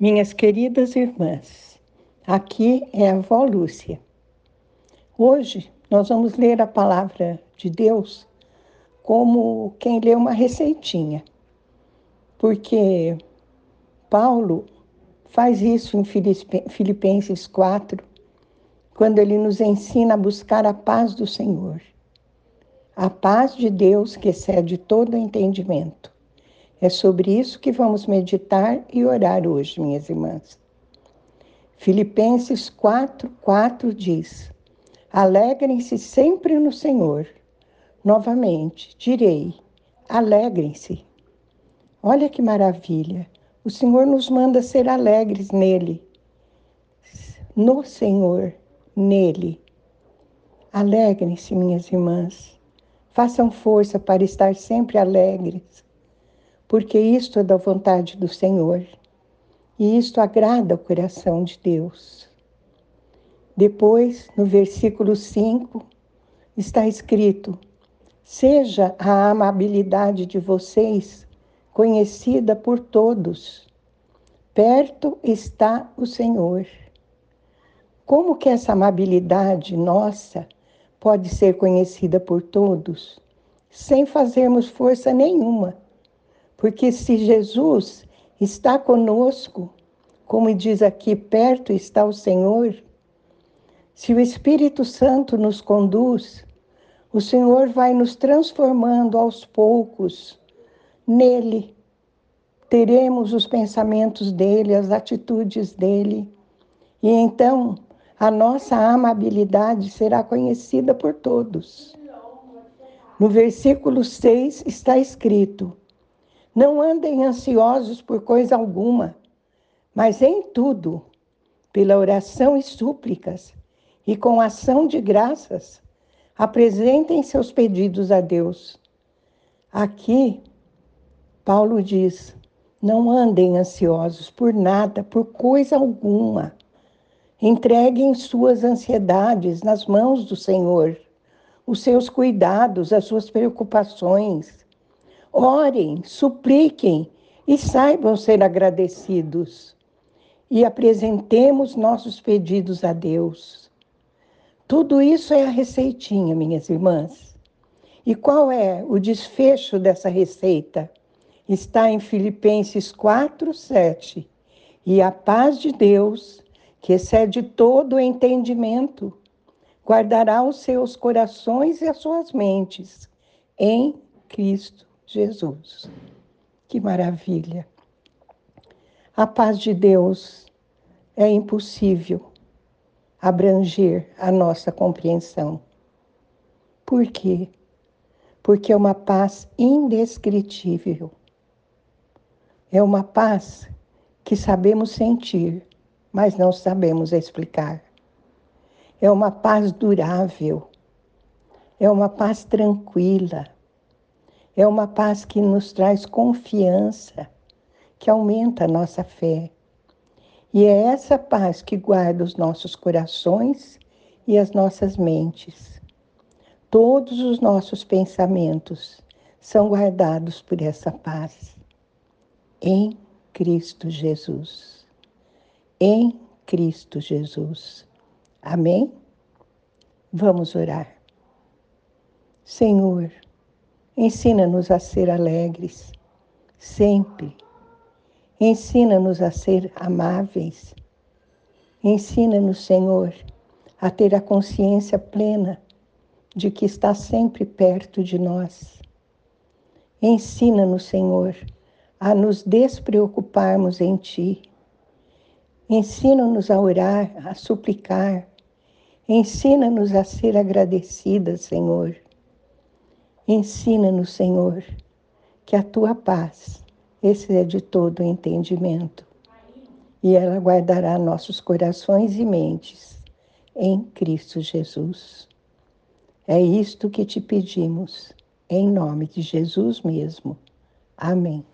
Minhas queridas irmãs, aqui é a avó Lúcia. Hoje nós vamos ler a palavra de Deus como quem lê uma receitinha, porque Paulo faz isso em Filipenses 4, quando ele nos ensina a buscar a paz do Senhor, a paz de Deus que excede todo entendimento. É sobre isso que vamos meditar e orar hoje, minhas irmãs. Filipenses 4, 4 diz: Alegrem-se sempre no Senhor. Novamente, direi: alegrem-se. Olha que maravilha! O Senhor nos manda ser alegres nele, no Senhor, nele. Alegrem-se, minhas irmãs. Façam força para estar sempre alegres porque isto é da vontade do Senhor e isto agrada o coração de Deus. Depois, no versículo 5, está escrito: Seja a amabilidade de vocês conhecida por todos. Perto está o Senhor. Como que essa amabilidade nossa pode ser conhecida por todos sem fazermos força nenhuma? Porque se Jesus está conosco, como diz aqui, perto está o Senhor, se o Espírito Santo nos conduz, o Senhor vai nos transformando aos poucos nele. Teremos os pensamentos dele, as atitudes dele. E então a nossa amabilidade será conhecida por todos. No versículo 6 está escrito: não andem ansiosos por coisa alguma, mas em tudo, pela oração e súplicas, e com ação de graças, apresentem seus pedidos a Deus. Aqui, Paulo diz: não andem ansiosos por nada, por coisa alguma. Entreguem suas ansiedades nas mãos do Senhor, os seus cuidados, as suas preocupações Orem, supliquem e saibam ser agradecidos. E apresentemos nossos pedidos a Deus. Tudo isso é a receitinha, minhas irmãs. E qual é o desfecho dessa receita? Está em Filipenses 4, 7. E a paz de Deus, que excede todo o entendimento, guardará os seus corações e as suas mentes em Cristo Jesus. Que maravilha! A paz de Deus é impossível abranger a nossa compreensão. Por quê? Porque é uma paz indescritível. É uma paz que sabemos sentir, mas não sabemos explicar. É uma paz durável. É uma paz tranquila é uma paz que nos traz confiança, que aumenta a nossa fé. E é essa paz que guarda os nossos corações e as nossas mentes. Todos os nossos pensamentos são guardados por essa paz. Em Cristo Jesus. Em Cristo Jesus. Amém? Vamos orar. Senhor, Ensina-nos a ser alegres, sempre. Ensina-nos a ser amáveis. Ensina-nos, Senhor, a ter a consciência plena de que está sempre perto de nós. Ensina-nos, Senhor, a nos despreocuparmos em Ti. Ensina-nos a orar, a suplicar. Ensina-nos a ser agradecidas, Senhor. Ensina-nos, Senhor, que a tua paz excede é todo o entendimento e ela guardará nossos corações e mentes em Cristo Jesus. É isto que te pedimos, em nome de Jesus mesmo. Amém.